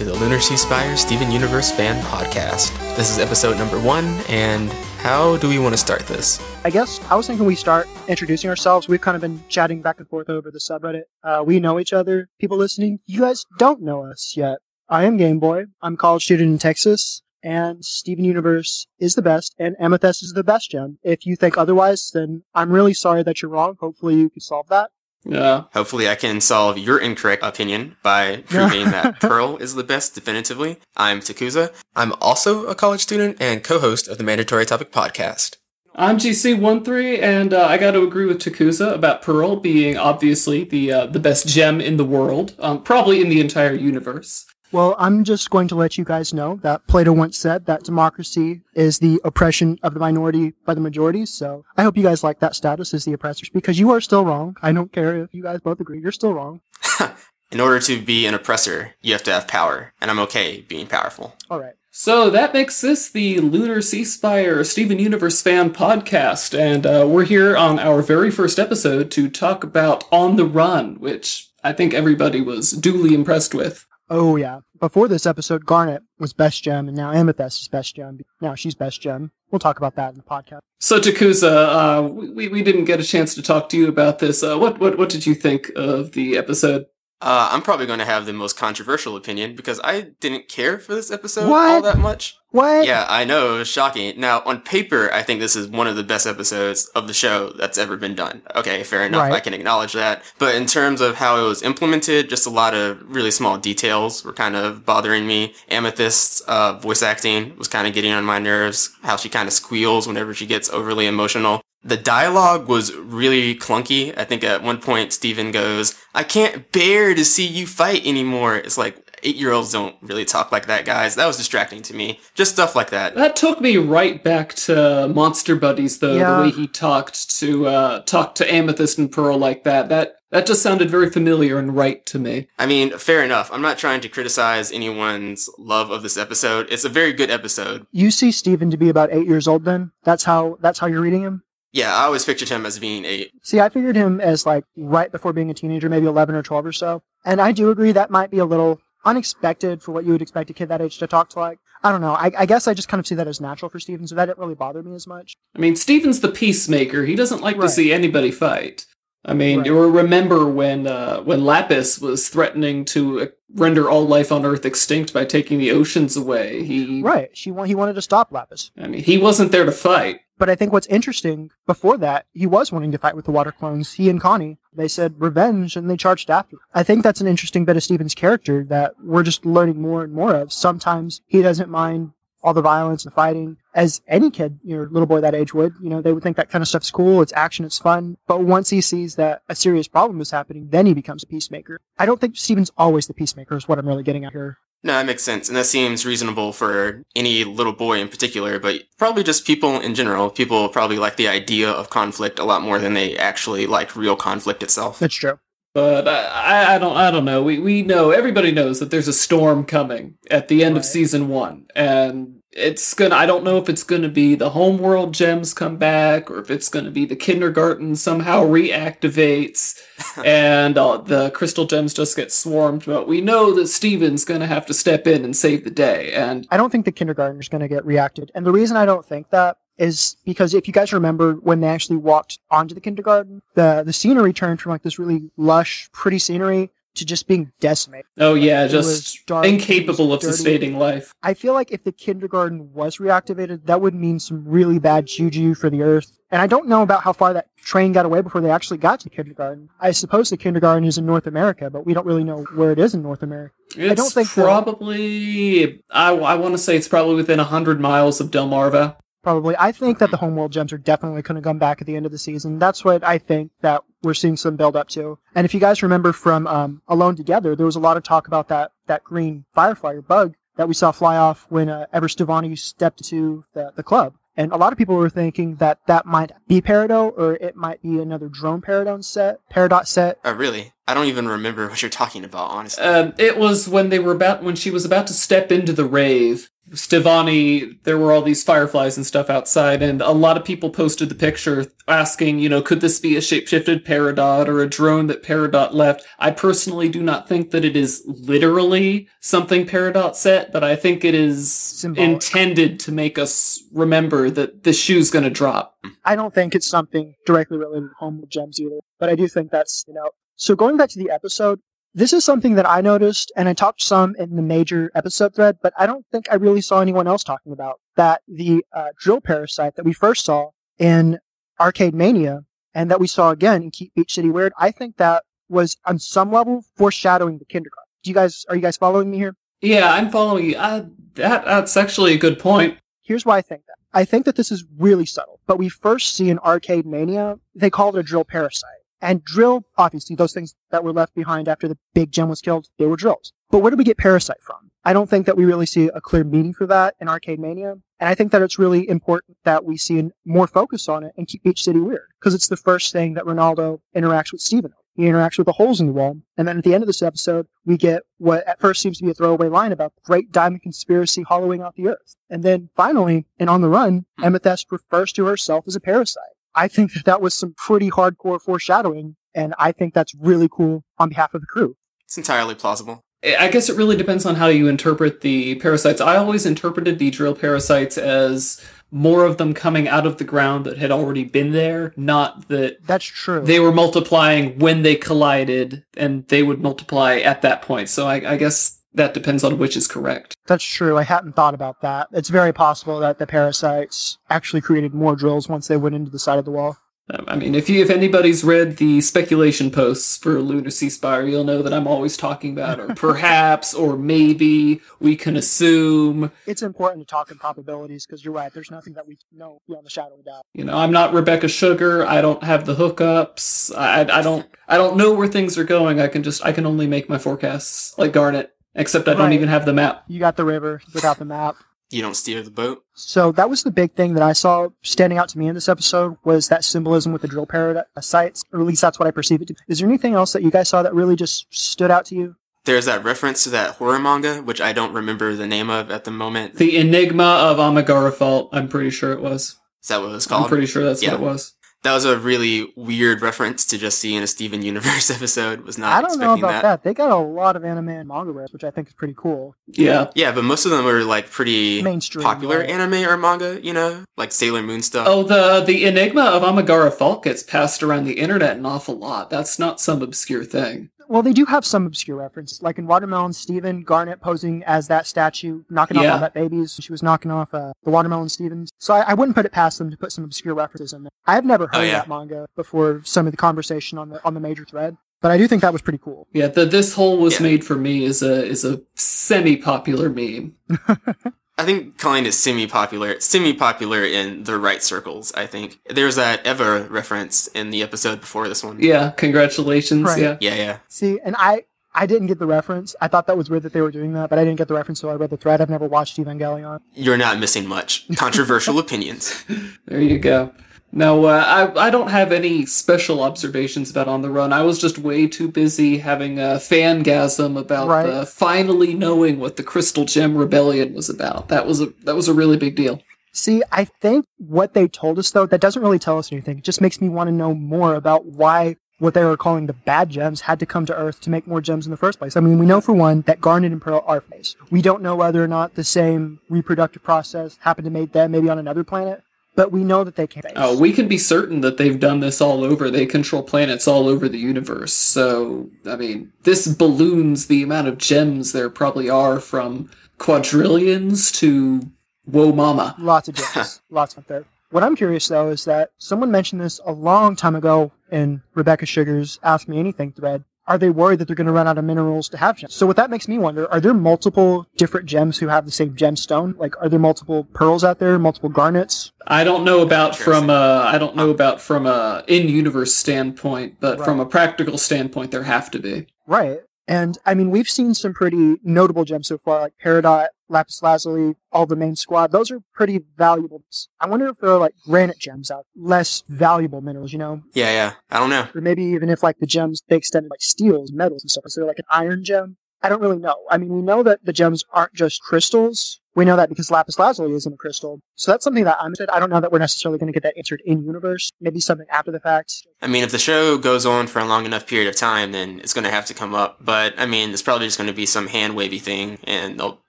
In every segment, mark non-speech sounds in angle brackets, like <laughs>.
to the Lunar Sea Spire Steven Universe Fan Podcast. This is episode number one, and how do we want to start this? I guess I was thinking we start introducing ourselves. We've kind of been chatting back and forth over the subreddit. Uh, we know each other. People listening, you guys don't know us yet. I am Game Boy. I'm a college student in Texas, and Steven Universe is the best, and Amethyst is the best gem. If you think otherwise, then I'm really sorry that you're wrong. Hopefully, you can solve that. Yeah. Hopefully, I can solve your incorrect opinion by <laughs> proving that Pearl is the best definitively. I'm Takuza. I'm also a college student and co host of the Mandatory Topic podcast. I'm GC13, and uh, I got to agree with Takuza about Pearl being obviously the uh, the best gem in the world, um, probably in the entire universe. Well, I'm just going to let you guys know that Plato once said that democracy is the oppression of the minority by the majority. So I hope you guys like that status as the oppressors because you are still wrong. I don't care if you guys both agree. You're still wrong. <laughs> In order to be an oppressor, you have to have power, and I'm okay being powerful. All right. So that makes this the Lunar Sea Spire Steven Universe fan podcast, and uh, we're here on our very first episode to talk about On the Run, which I think everybody was duly impressed with. Oh yeah. Before this episode, Garnet was best gem, and now Amethyst is best gem. Now she's best gem. We'll talk about that in the podcast. So Takuza, uh, we we didn't get a chance to talk to you about this. Uh, what what what did you think of the episode? Uh, I'm probably going to have the most controversial opinion because I didn't care for this episode What? all that much. What? Yeah, I know, it was shocking. Now, on paper, I think this is one of the best episodes of the show that's ever been done. Okay, fair enough, Right. I can acknowledge that. But in terms of how it was implemented, just a lot of really small details were kind of bothering me. Amethyst's uh, voice acting was kind of getting on my nerves, how she kind of squeals whenever she gets overly emotional. The dialogue was really clunky. I think at one point Steven goes, I can't bear to see you fight anymore. It's like, eight year olds don't really talk like that, guys. That was distracting to me. Just stuff like that. That took me right back to Monster Buddies, though. Yeah. The way he talked to uh, talked to Amethyst and Pearl like that. That that just sounded very familiar and right to me. I mean, fair enough. I'm not trying to criticize anyone's love of this episode. It's a very good episode. You see Steven to be about eight years old then? That's how that's how you're reading him? Yeah, I always pictured him as being eight. See, I figured him as like right before being a teenager, maybe eleven or twelve or so. And I do agree that might be a little unexpected for what you would expect a kid that age to talk to like. I don't know. I, I guess I just kind of see that as natural for Steven, so that didn't really bother me as much. I mean, Steven's the peacemaker. He doesn't like to see anybody fight. I mean, Right. you remember when uh, when Lapis was threatening to uh, render all life on Earth extinct by taking the oceans away. He, Right. She wa- he wanted to stop Lapis. I mean, he wasn't there to fight. But I think what's interesting before that, he was wanting to fight with the water clones. He and Connie, they said revenge and they charged after. I think that's an interesting bit of Steven's character that we're just learning more and more of. Sometimes he doesn't mind all the violence and fighting as any kid, you know, little boy that age would. You know, they would think that kind of stuff's cool. It's action. It's fun. But once he sees that a serious problem is happening, then he becomes a peacemaker. I don't think Steven's always the peacemaker is what I'm really getting at here. No, that makes sense. And that seems reasonable for any little boy in particular, but probably just people in general. People probably like the idea of conflict a lot more than they actually like real conflict itself. That's true. But I, I, don't, I don't know. We we know everybody knows that there's a storm coming at the end of season one, and it's gonna. I don't know if it's gonna be the homeworld gems come back, or if it's gonna be the kindergarten somehow reactivates, <laughs> and uh, the crystal gems just get swarmed. But we know that Steven's gonna have to step in and save the day, and I don't think the kindergartner's going to get reacted. And the reason I don't think that is because if you guys remember when they actually walked onto the kindergarten, the the scenery turned from like this really lush, pretty scenery to just being decimated. oh yeah, just dark, incapable of dirty. sustaining life. I feel like if the kindergarten was reactivated, that would mean some really bad juju for the earth. And I don't know about how far that train got away before they actually got to kindergarten. I suppose the kindergarten is in North America, but we don't really know where it is in North America. It's don't think the- probably. I, I want to say it's probably within hundred miles of Delmarva. Probably. I think that the homeworld gems are definitely going to come back at the end of the season. That's what I think that we're seeing some build up to. And if you guys remember from um, Alone Together, there was a lot of talk about that that green firefly or bug that we saw fly off when uh, Ever Stevonnie stepped to the, the club. And a lot of people were thinking that that might be Peridot or it might be another drone Peridot set, Peridot set. Oh, really? I don't even remember what you're talking about, honestly. Um, it was when they were about when she was about to step into the rave. Stevonnie, there were all these fireflies and stuff outside, and a lot of people posted the picture asking, you know, could this be a shapeshifted Peridot or a drone that Peridot left? I personally do not think that it is literally something Peridot set, but I think it is Symbolic. intended to make us remember that the shoe's going to drop. I don't think it's something directly related to Homeworld Gems either, but I do think that's, you know. So going back to the episode, this is something that I noticed, and I talked some in the major episode thread, but I don't think I really saw anyone else talking about that the uh, drill parasite that we first saw in Arcade Mania and that we saw again in Keep Beach City Weird. I think that was on some level foreshadowing the kindergarten. Do you guys are you guys following me here? Yeah, I'm following you. Uh, that that's actually a good point. Here's why I think that. I think that this is really subtle, but we first see in Arcade Mania, they call it a drill parasite. And drill, obviously, those things that were left behind after the big gem was killed, they were drills. But where do we get parasite from? I don't think that we really see a clear meaning for that in Arcade Mania. And I think that it's really important that we see more focus on it and keep Beach City weird. Because it's the first thing that Ronaldo interacts with Steven. He interacts with the holes in the wall. And then at the end of this episode, we get what at first seems to be a throwaway line about the great diamond conspiracy hollowing out the earth. And then finally, and on the run, hmm. Amethyst refers to herself as a parasite. I think that that was some pretty hardcore foreshadowing. And I think that's really cool on behalf of the crew. It's entirely plausible. I guess it really depends on how you interpret the parasites. I always interpreted the drill parasites as more of them coming out of the ground that had already been there, not that That's true. they were multiplying when they collided and they would multiply at that point. So I, I guess that depends on which is correct. That's true. I hadn't thought about that. It's very possible that the parasites actually created more drills once they went into the side of the wall. Um, I mean, if you if anybody's read the speculation posts for Lunar Sea Spire, you'll know that I'm always talking about or <laughs> perhaps or maybe we can assume. It's important to talk in probabilities because you're right. There's nothing that we know beyond the shadow of a doubt. You know, I'm not Rebecca Sugar. I don't have the hookups. I, I don't I don't know where things are going. I can just I can only make my forecasts like Garnet. Except I don't even have the map. You got the river without the map. You don't steer the boat. So that was the big thing that I saw standing out to me in this episode was that symbolism with the drill parasites, or at least that's what I perceive it to. be. Is there anything else that you guys saw that really just stood out to you? There's that reference to that horror manga, which I don't remember the name of at the moment. The Enigma of Amigara Fault. I'm pretty sure it was. Is that what it was called? I'm pretty sure that's Yeah. what it was. That was a really weird reference to just see in a Steven Universe <laughs> episode. Was not I don't know about that. They got a lot of anime and manga reps, which I think is pretty cool. Yeah. Yeah, but most of them are like pretty Mainstream, popular right. anime or manga, you know, like Sailor Moon stuff. Oh, the the Enigma of Amigara Fault gets passed around the internet an awful lot. That's not some obscure thing. Well, they do have some obscure references, like in Watermelon Steven, Garnet posing as that statue, knocking off all that babies. She was knocking off uh, the Watermelon Stevens. So I, I wouldn't put it past them to put some obscure references in there. I've never heard Oh, yeah. that manga before some of the conversation on the on the major thread, but I do think that was pretty cool. Yeah, the this hole was Yeah. made for me is a is a semi popular meme. <laughs> I think calling it semi-popular, semi-popular in the right circles. I think there's that Eva reference in the episode before this one. Yeah, congratulations. Right. Yeah. yeah, yeah. See, and I I didn't get the reference. I thought that was weird that they were doing that, but I didn't get the reference, so I read the thread. I've never watched Evangelion. You're not missing much. Controversial <laughs> opinions. There you go. Now, uh, I I don't have any special observations about on the run. I was just way too busy having a fangasm about Right. uh, finally knowing what the Crystal Gem Rebellion was about. That was a that was a really big deal. See, I think what they told us though, that doesn't really tell us anything. It just makes me want to know more about why what they were calling the bad gems had to come to Earth to make more gems in the first place. I mean, we know for one that Garnet and Pearl are phase. We don't know whether or not the same reproductive process happened to make them maybe on another planet, but we know that they phase. Oh, we can be certain that they've done this all over. They control planets all over the universe. So, I mean, this balloons the amount of gems there probably are from quadrillions to whoa mama. Lots of gems. <laughs> Lots of there. What I'm curious though is that someone mentioned this a long time ago in Rebecca Sugar's Ask Me Anything thread. Are they worried that they're going to run out of minerals to have gems? So what that makes me wonder, are there multiple different gems who have the same gemstone? Like, are there multiple pearls out there, multiple garnets? I don't know about from a I don't know about from a in universe standpoint, but Right. from a practical standpoint, there have to be. Right. And I mean, we've seen some pretty notable gems so far, like Peridot, Lapis Lazuli, all the main squad. Those are pretty valuable. I wonder if there are like granite gems out, less valuable minerals, you know? Yeah, yeah. I don't know. or maybe even if like the gems they extended like steels, metals and stuff. Is there like an iron gem? I don't really know. I mean, we know that the gems aren't just crystals, We know that because lapis lazuli isn't a crystal. So that's something that I'm interested. I don't know that we're necessarily going to get that answered in universe. Maybe something after the fact. I mean, if the show goes on for a long enough period of time, then it's going to have to come up. But I mean, it's probably just going to be some hand wavy thing, and they'll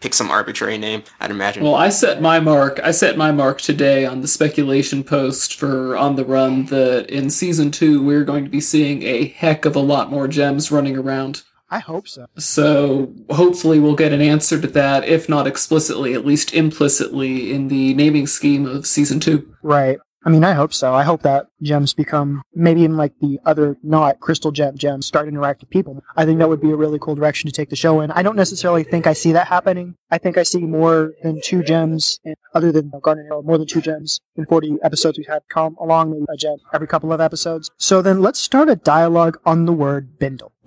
pick some arbitrary name. I'd imagine. Well, I set my mark. I set my mark today on the speculation post for On the Run that in season two we're going to be seeing a heck of a lot more gems running around. I hope so. So hopefully we'll get an answer to that, if not explicitly, at least implicitly in the naming scheme of season two. Right. I mean, I hope so. I hope that gems become maybe even like the other not crystal gem gems start interacting with people. I think that would be a really cool direction to take the show in. I don't necessarily think I see that happening. I think I see more than two gems, and other than Garnet Arrow, more than two gems in 40 episodes we've had come along, maybe a gem every couple of episodes. So then let's start a dialogue on the word bindle. <laughs>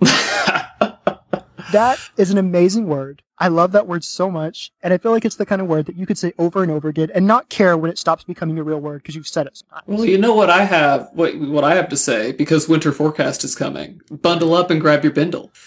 that is an amazing word. I love that word so much, and I feel like it's the kind of word that you could say over and over again and not care when it stops becoming a real word because you've said it sometimes. Well, you know what I have, what what I have to say because winter forecast is coming. Bundle up and grab your bindle. <laughs>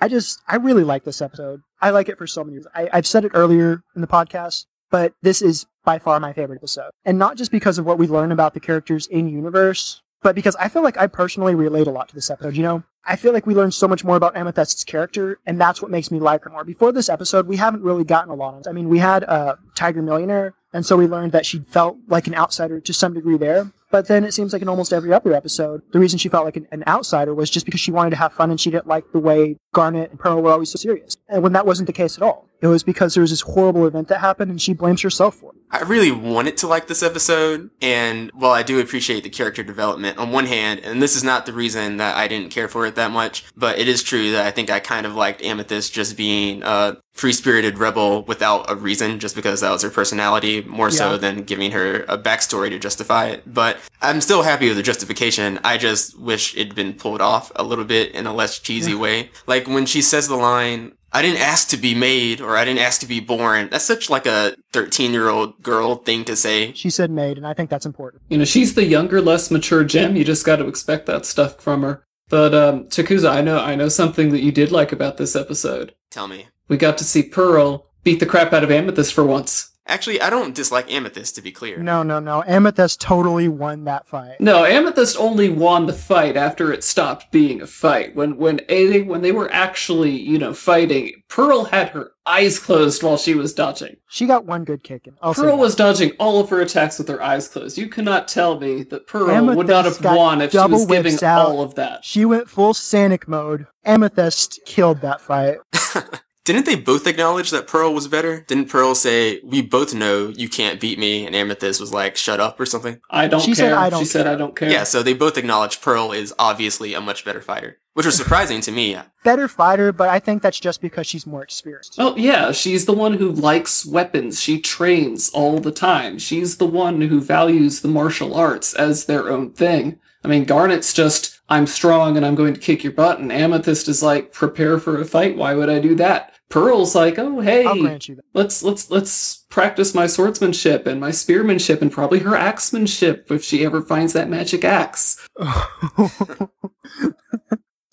I just, I really like this episode. I like it for so many reasons. I, I've said it earlier in the podcast, but this is by far my favorite episode. And not just because of what we learn about the characters in universe, but because I feel like I personally relate a lot to this episode. You know, I feel like we learned so much more about Amethyst's character, and that's what makes me like her more. Before this episode, we haven't really gotten a lot of. I mean, we had uh, Tiger Millionaire, and so we learned that she felt like an outsider to some degree there. But then it seems like in almost every other episode, the reason she felt like an, an, outsider was just because she wanted to have fun and she didn't like the way Garnet and Pearl were always so serious. And when that wasn't the case at all, it was because there was this horrible event that happened and she blames herself for it. I really wanted to like this episode, and while I do appreciate the character development on one hand, and this is not the reason that I didn't care for it that much, but it is true that I think I kind of liked Amethyst just being a free-spirited rebel without a reason, just because that was her personality, more so than giving her a backstory to justify it. But I'm still happy with the justification. I just wish it'd been pulled off a little bit in a less cheesy way. Like when she says the line, I didn't ask to be made or I didn't ask to be born. That's such like a 13 year old girl thing to say. She said made, and I think that's important. You know, she's the younger, less mature gem. You just got to expect that stuff from her. But um, Takuza, I know, I know something that you did like about this episode. Tell me. We got to see Pearl beat the crap out of Amethyst for once. Actually, I don't dislike Amethyst to be clear. No, no, no. Amethyst totally won that fight. No, Amethyst only won the fight after it stopped being a fight. When when a when they were actually you know fighting, Pearl had her eyes closed while she was dodging. She got one good kick in. I'll Pearl was dodging all of her attacks with her eyes closed. You cannot tell me that Pearl would not have won if she double was giving out. all of that. She went full Sanic mode. Amethyst killed that fight. <laughs> Didn't they both acknowledge that Pearl was better? Didn't Pearl say, we both know you can't beat me? And Amethyst was like, shut up or something? I don't She care. said, "I don't she said, "I don't care." Yeah, so they both acknowledge Pearl is obviously a much better fighter, which was surprising to me. Better fighter, but I think that's just because she's more experienced. Oh yeah, she's the one who likes weapons. She trains all the time. She's the one who values the martial arts as their own thing. I mean, Garnet's just I'm strong and I'm going to kick your butt, and Amethyst is like prepare for a fight. Why would I do that? Pearl's like, oh hey, I'll grant you that. let's let's let's practice my swordsmanship and my spearmanship and probably her axemanship if she ever finds that magic axe. <laughs>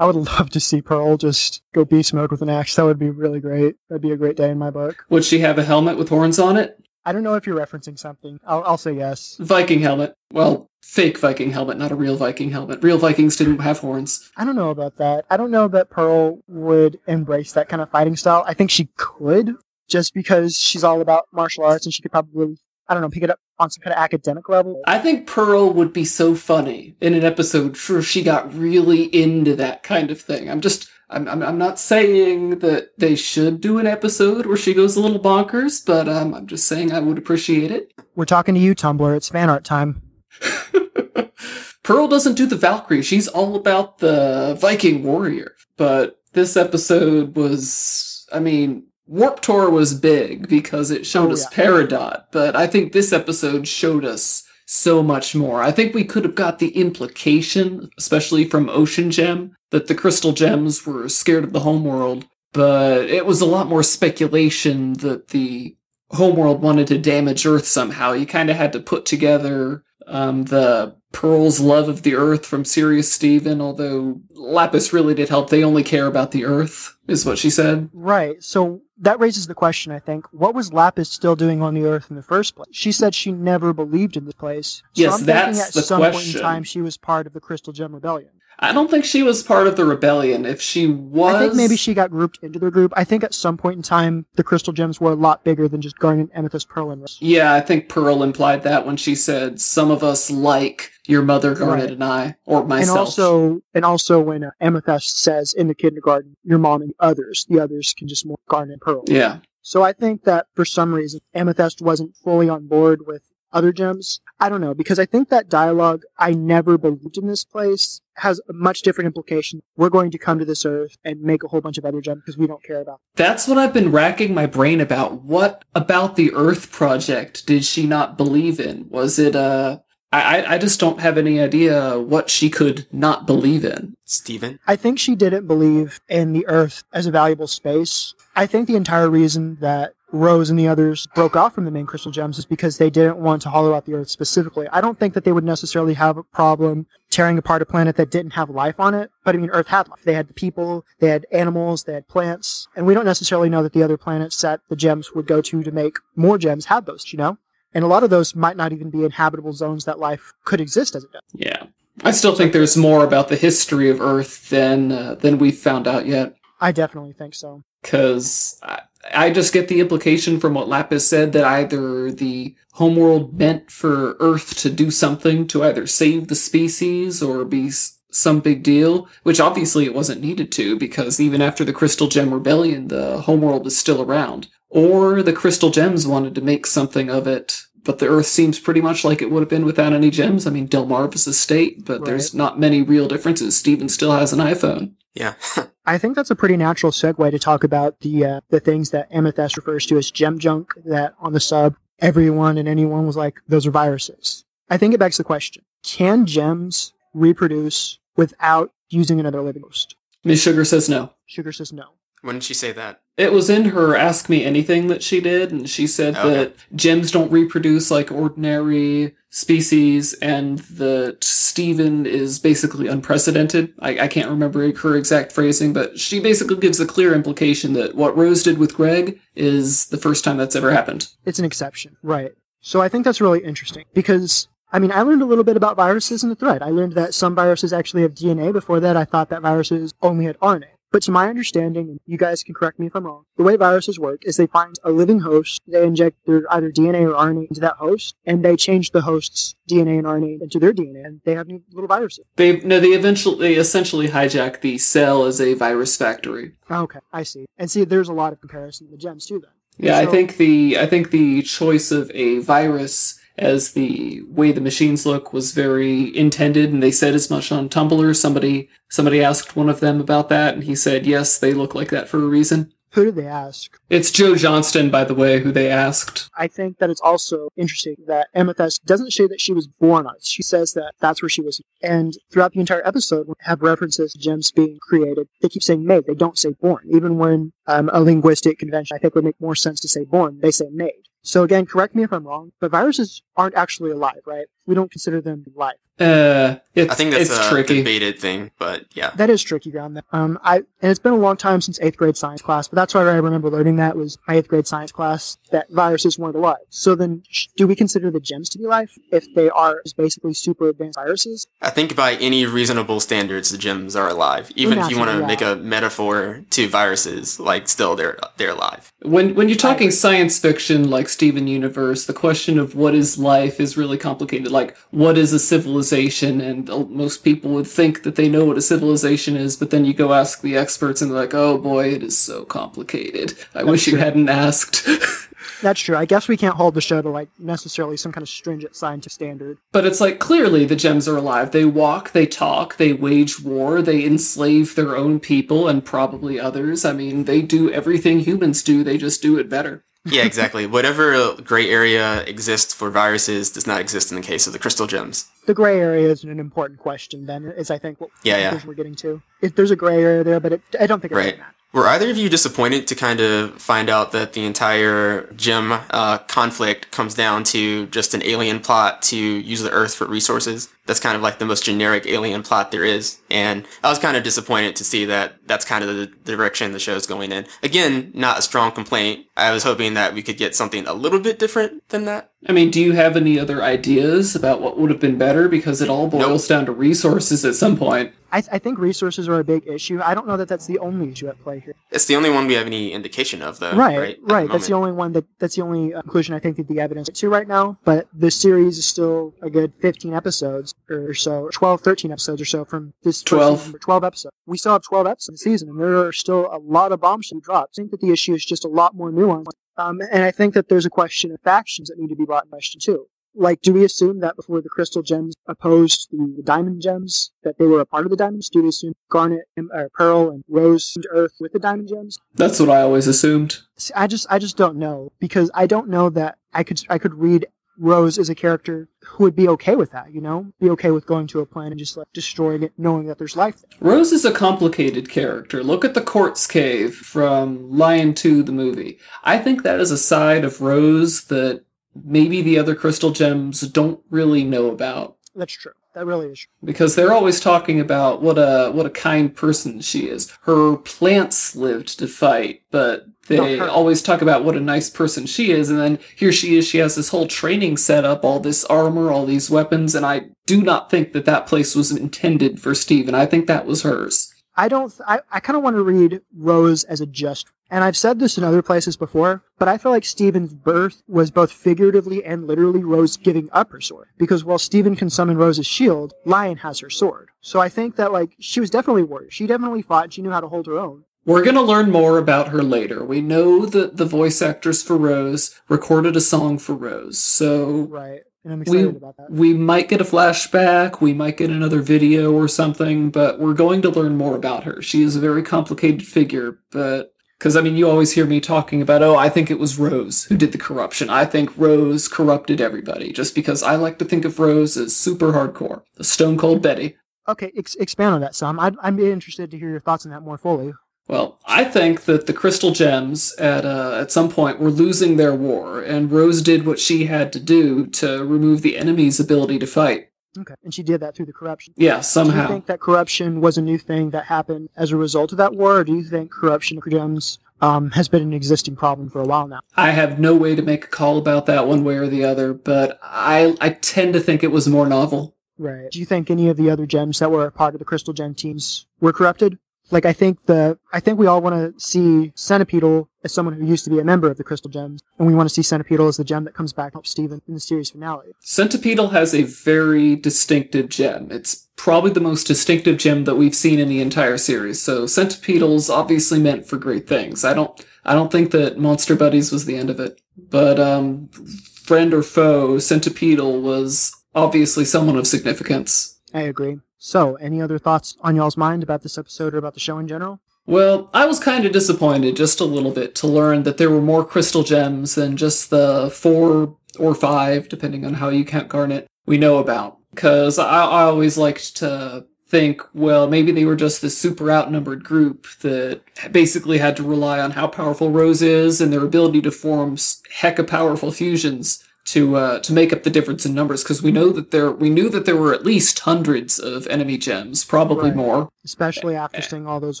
I would love to see Pearl just go beast mode with an axe. That would be really great. That'd be a great day in my book. Would she have a helmet with horns on it? I don't know if you're referencing something. I'll, I'll say yes. Viking helmet. Well, fake Viking helmet, not a real Viking helmet. Real Vikings didn't have horns. I don't know about that. I don't know that Pearl would embrace that kind of fighting style. I think she could, just because she's all about martial arts and she could probably, I don't know, pick it up on some kind of academic level. I think Pearl would be so funny in an episode where she got really into that kind of thing. I'm just, I'm, I'm, I'm not saying that they should do an episode where she goes a little bonkers, but um, I'm just saying I would appreciate it. We're talking to you, Tumblr. It's fan art time. <laughs> Pearl doesn't do the Valkyrie. She's all about the Viking warrior. But this episode was, I mean, Warp Tour was big because it showed Oh, us yeah. Peridot, but I think this episode showed us so much more. I think we could have got the implication, especially from Ocean Gem, that the crystal gems were scared of the homeworld, but it was a lot more speculation that the homeworld wanted to damage Earth somehow. You kind of had to put together um, the Pearl's love of the Earth from Serious Steven, although Lapis really did help. They only care about the Earth, is what she said. Right. So that raises the question, I think. What was Lapis still doing on the Earth in the first place? She said she never believed in this place. So Yes, I'm thinking at the some point in time she was part of the Crystal Gem Rebellion. I don't think she was part of the rebellion. If she was, I think maybe she got grouped into the group. I think at some point in time the Crystal Gems were a lot bigger than just Garnet, Amethyst, Pearl, and Rose. Yeah, I think Pearl implied that when she said, "Some of us like your mother, Garnet, Right. and I, or myself." And also, and also when uh, Amethyst says in the kindergarten, your mom and the others, the others can just more Garnet and Pearl. yeah, So I think that for some reason, Amethyst wasn't fully on board with other gems. I don't know, because I think that dialogue, I never believed in this place, has a much different implication. We're going to come to this earth and make a whole bunch of other gems because we don't care about. that's what I've been racking my brain about. What about the Earth Project did she not believe in? Was it uh? I I- I just don't have any idea what she could not believe in. Steven? I think she didn't believe in the earth as a valuable space. I think the entire reason that Rose and the others broke off from the main crystal gems is because they didn't want to hollow out the earth specifically. I don't think that they would necessarily have a problem tearing apart a planet that didn't have life on it, but I mean, Earth had life. They had the people, they had animals, they had plants, and we don't necessarily know that the other planets that the gems would go to to make more gems had those, you know? And a lot of those might not even be inhabitable zones that life could exist as it does. Yeah, I still think there's more about the history of Earth than uh, than we've found out yet. I definitely think so. because I, I just get the implication from what Lapis said that either the homeworld meant for Earth to do something to either save the species or be s- some big deal, which obviously it wasn't needed to because even after the Crystal Gem Rebellion, the homeworld is still around. Or the Crystal Gems wanted to make something of it. But the Earth seems pretty much like it would have been without any gems. I mean, Delmarva's a state, but there's not many real differences. Steven still has an iPhone. Yeah. <laughs> I think that's a pretty natural segue to talk about the uh, the things that Amethyst refers to as gem junk. That on the sub, everyone and anyone was like, "Those are viruses." I think it begs the question: Can gems reproduce without using another living host? Miss Sugar says no. Sugar says no. when did she say that? It was in her Ask Me Anything that she did, and she said Okay. that gems don't reproduce like ordinary species, and that Steven is basically unprecedented. I, I can't remember her exact phrasing, but she basically gives a clear implication that what Rose did with Greg is the first time that's ever happened. It's an exception, right? So I think that's really interesting because. I mean, I learned a little bit about viruses in the thread. I learned that some viruses actually have DNA. Before that, I thought that viruses only had RNA. But to my understanding, and you guys can correct me if I'm wrong, the way viruses work is they find a living host, they inject their either DNA or RNA into that host, and they change the host's DNA and RNA into their DNA, and they have new little viruses. They no, they eventually they essentially hijack the cell as a virus factory. Oh, okay, I see. And see, there's a lot of comparison to the gems too, then. Yeah, I think the I think the choice of a virus as the way the machines look was very intended, and they said as much on Tumblr. Somebody somebody asked one of them about that, and he said yes, they look like that for a reason. Who did they ask? It's Joe Johnston, by the way, who they asked. I think that it's also interesting that Amethyst doesn't say that she was born on it. She says that that's where she was. And throughout the entire episode, we have references to gems being created. They keep saying made. They don't say born. Even when um, a linguistic convention, I think, would make more sense to say born, they say made. So again, correct me if I'm wrong, but viruses aren't actually alive, right? We don't consider them life. Uh, it's, I think that's it's a tricky. debated thing, but yeah. That is tricky ground. There. Um, I and it's been a long time since eighth grade science class, but that's why I remember learning that was my eighth grade science class that viruses weren't alive. So then, sh- do we consider the gems to be life if they are just basically super advanced viruses? I think by any reasonable standards, the gems are alive. Even if you want to Naturally, make a metaphor to viruses, like still they're they're alive. When when you're talking science fiction like Steven Universe, the question of what is life is really complicated. Like, what is a civilization? And uh, most people would think that they know what a civilization is, but then you go ask the experts, and they're like, "Oh boy, it is so complicated. I wish you hadn't asked." <laughs> That's true. I guess we can't hold the show to like necessarily some kind of stringent scientific standard. But it's like clearly the gems are alive. They walk, they talk, they wage war, they enslave their own people and probably others. I mean, they do everything humans do, they just do it better. Yeah, exactly. Whatever gray area exists for viruses does not exist in the case of the crystal gems. The gray area is an important question. Then is I think what Yeah, yeah. we're getting to. If there's a gray area there, but it, I don't think it's Right. like that. Were either of you disappointed to kind of find out that the entire gem uh, conflict comes down to just an alien plot to use the Earth for resources? That's kind of like the most generic alien plot there is. And I was kind of disappointed to see that that's kind of the direction the show's going in. Again, not a strong complaint. I was hoping that we could get something a little bit different than that. I mean, do you have any other ideas about what would have been better? Because it all boils down to resources at some point. I, I think resources are a big issue. I don't know that that's the only issue at play here. It's the only one we have any indication of, though. Right, Right. right. The That's the only one that that's the only uh, conclusion I think that the evidence to right now. But the series is still a good 15 episodes or so, 12, 13 episodes or so from this first 12. season, 12 episodes. We still have 12 episodes in the season, and there are still a lot of bombshells dropped. I think that the issue is just a lot more nuanced. Um, and I think that there's a question of factions that need to be brought in question too. Like, do we assume that before the crystal gems opposed the, the diamond gems, that they were a part of the diamonds? Do we assume Garnet and or Pearl and Rose and Earth with the diamond gems? That's what I always assumed. See, I just I just don't know because I don't know that I could I could read Rose is a character who would be okay with that, you know, be okay with going to a planet and just like destroying it, knowing that there's life. there. Rose is a complicated character. Look at the Quartz Cave from Lion 2, the movie. I think that is a side of Rose that maybe the other crystal gems don't really know about. That's true. That really is true. because they're always talking about what a what a kind person she is. Her plants lived to fight, but they always talk about what a nice person she is, and then here she is. She has this whole training set up, all this armor, all these weapons, and I do not think that that place was intended for Steven. I think that was hers. I don't. th- I, I kind of want to read Rose as a just. And I've said this in other places before, but I feel like Steven's birth was both figuratively and literally Rose giving up her sword. Because while Stephen can summon Rose's shield, Lion has her sword. So I think that like she was definitely warrior. She definitely fought. She knew how to hold her own. We're going to learn more about her later. We know that the voice actress for Rose recorded a song for Rose. So Right. And I'm we, excited about that. we might get a flashback, we might get another video or something, but we're going to learn more about her. She is a very complicated figure, but. Because, I mean, you always hear me talking about, oh, I think it was Rose who did the corruption. I think Rose corrupted everybody, just because I like to think of Rose as super hardcore. The Stone Cold Betty. Okay, ex- expand on that some. I'd, I'd be interested to hear your thoughts on that more fully. Well, I think that the Crystal Gems at uh, at some point were losing their war, and Rose did what she had to do to remove the enemy's ability to fight. Okay. And she did that through the corruption. Yeah, somehow. Do you think that corruption was a new thing that happened as a result of that war, or do you think corruption of gems um, has been an existing problem for a while now? I have no way to make a call about that one way or the other, but I I tend to think it was more novel. Right. Do you think any of the other gems that were a part of the Crystal Gem teams were corrupted? Like I think the I think we all want to see Centipeetle as someone who used to be a member of the Crystal Gems, and we want to see Centipeetle as the gem that comes back and helps Steven in the series finale. Centipeetle has a very distinctive gem. It's probably the most distinctive gem that we've seen in the entire series. So Centipeetle's obviously meant for great things. I don't I don't think that Monster Buddies was the end of it. But um friend or foe, Centipeetle was obviously someone of significance. I agree. So, any other thoughts on y'all's mind about this episode or about the show in general? Well, I was kind of disappointed just a little bit to learn that there were more crystal gems than just the four or five, depending on how you count Garnet, we know about. Because I, I always liked to think, well, maybe they were just this super outnumbered group that basically had to rely on how powerful Rose is and their ability to form hecka powerful fusions to uh, to make up the difference in numbers. Because we know that there we knew that there were at least hundreds of enemy gems, probably Right. more. Especially after seeing all those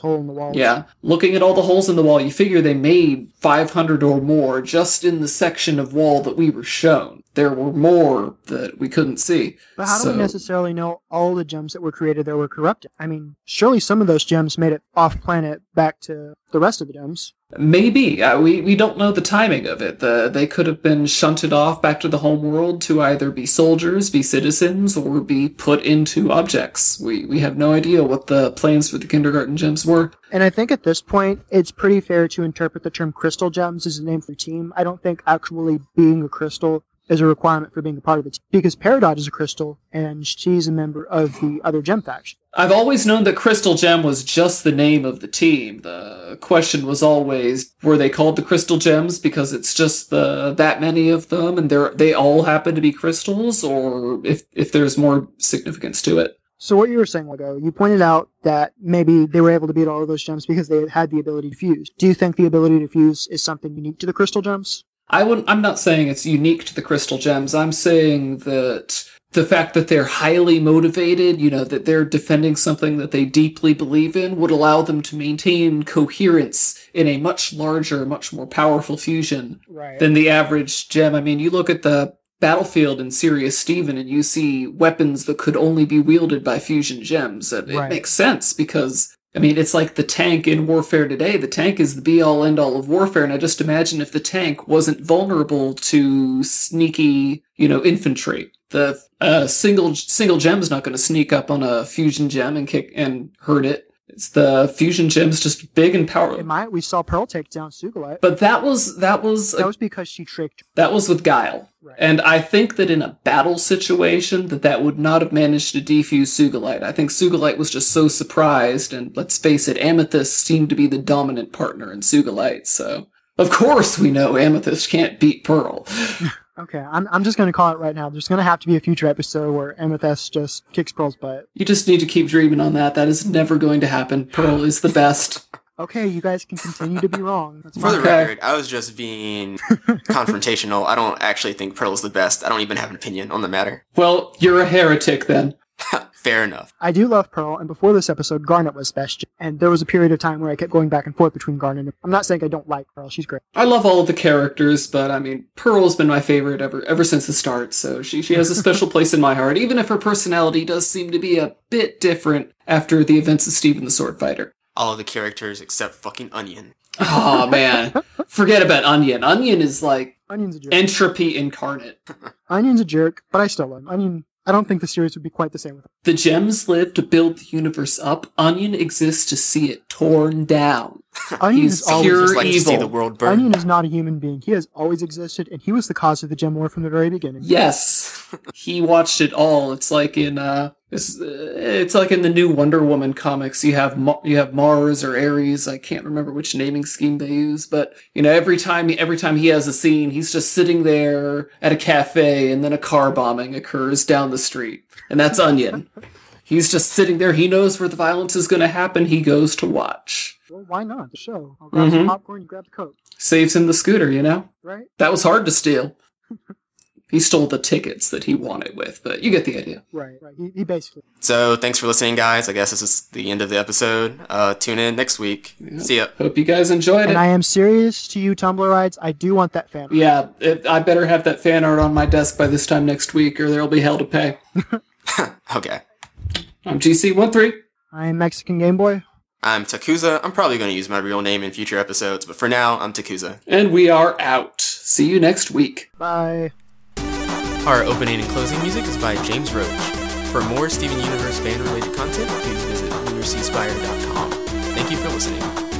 holes in the wall. Yeah. Looking at all the holes in the wall, you figure they made 500 or more just in the section of wall that we were shown. There were more that we couldn't see. But how do we necessarily know all the gems that were created there were corrupted? I mean, surely some of those gems made it off planet back to the rest of the gems. Maybe. Uh, we, we don't know the timing of it. The, they could have been shunted off back to the home world to either be soldiers, be citizens, or be put into objects. We, we have no idea what the plans for the kindergarten gems were. And I think at this point, it's pretty fair to interpret the term crystal gems as a name for a team. I don't think actually being a crystal is a requirement for being a part of the team. Because Peridot is a crystal, and she's a member of the other gem faction. I've always known that Crystal Gem was just the name of the team. The question was always, were they called the Crystal Gems because it's just the that many of them and they they all happen to be crystals, or if if there's more significance to it? So what you were saying ago, you pointed out that maybe they were able to beat all of those gems because they had the ability to fuse. Do you think the ability to fuse is something unique to the crystal gems? I wouldn't. I'm not saying it's unique to the crystal gems. I'm saying that the fact that they're highly motivated, you know, that they're defending something that they deeply believe in, would allow them to maintain coherence in a much larger, much more powerful fusion Right. than the average gem. I mean, you look at the battlefield in Serious Steven and you see weapons that could only be wielded by fusion gems. It, it makes sense because, I mean, it's like the tank in warfare today. The tank is the be all end all of warfare. And I just imagine if the tank wasn't vulnerable to sneaky, you know, infantry. The uh, single single gem's not going to sneak up on a fusion gem and kick and hurt it. It's the fusion gem's just big and powerful. It might. We saw Pearl take down Sugilite. But that was that was that was because she tricked. that was with Guile. Right. And I think that in a battle situation, that that would not have managed to defuse Sugilite. I think Sugilite was just so surprised, and let's face it, Amethyst seemed to be the dominant partner in Sugilite. so of course we know Amethyst can't beat Pearl. <laughs> Okay, I'm, I'm just going to call it right now. There's going to have to be a future episode where Amethyst just kicks Pearl's butt. You just need to keep dreaming on that. That is never going to happen. Pearl is the best. Okay, you guys can continue to be <laughs> wrong. That's For the. Okay. record, I was just being <laughs> confrontational. I don't actually think Pearl is the best. I don't even have an opinion on the matter. Well, you're a heretic then. <laughs> Fair enough. I do love Pearl, and before this episode, Garnet was best. And there was a period of time where I kept going back and forth between Garnet and I'm not saying I don't like Pearl. She's great. I love all of the characters, but I mean, Pearl's been my favorite ever ever since the start. So she she has a special place in my heart, even if her personality does seem to be a bit different after the events of Steven the Sword Fighter. All of the characters except fucking Onion. Oh man, forget about Onion. Onion is like Onion's a jerk. entropy incarnate. <laughs> Onion's a jerk, but I still love him. Onion. I don't think the series would be quite the same with him. The gems live to build the universe up. Onion exists to see it torn down. <laughs> Onion He's is always pure Just like to see evil. the world burn. Onion is not a human being. He has always existed, and he was the cause of the Gem War from the very beginning. Yes, he watched it all. It's like in uh, it's, it's like in the new Wonder Woman comics. You have you have Mars or Ares. I can't remember which naming scheme they use, but you know every time every time he has a scene, he's just sitting there at a cafe, and then a car bombing occurs down the street, and that's Onion. <laughs> He's just sitting there. He knows where the violence is going to happen. He goes to watch. Well, why not? The show. I'll grab some Mhm. popcorn, you grab the Coke, Saves him the scooter. You know right? that was hard to steal. <laughs> He stole the tickets that he wanted with, but you get the idea. Right, right. He, he basically. So thanks for listening, guys. I guess this is the end of the episode. Uh, tune in next week. See ya. Hope you guys enjoyed And it. And I am serious to you, Tumblrites. I do want that fan. art. yeah, it, I better have that fan art on my desk by this time next week, or there'll be hell to pay. <laughs> <laughs> Okay. I'm GC13. I am Mexican Game Boy. I'm Takuza. I'm probably going to use my real name in future episodes, but for now, I'm Takuza. And we are out. See you next week. Bye. Our opening and closing music is by James Roach. For more Steven Universe fan related content, please visit lunarsseaspire.com. Thank you for listening.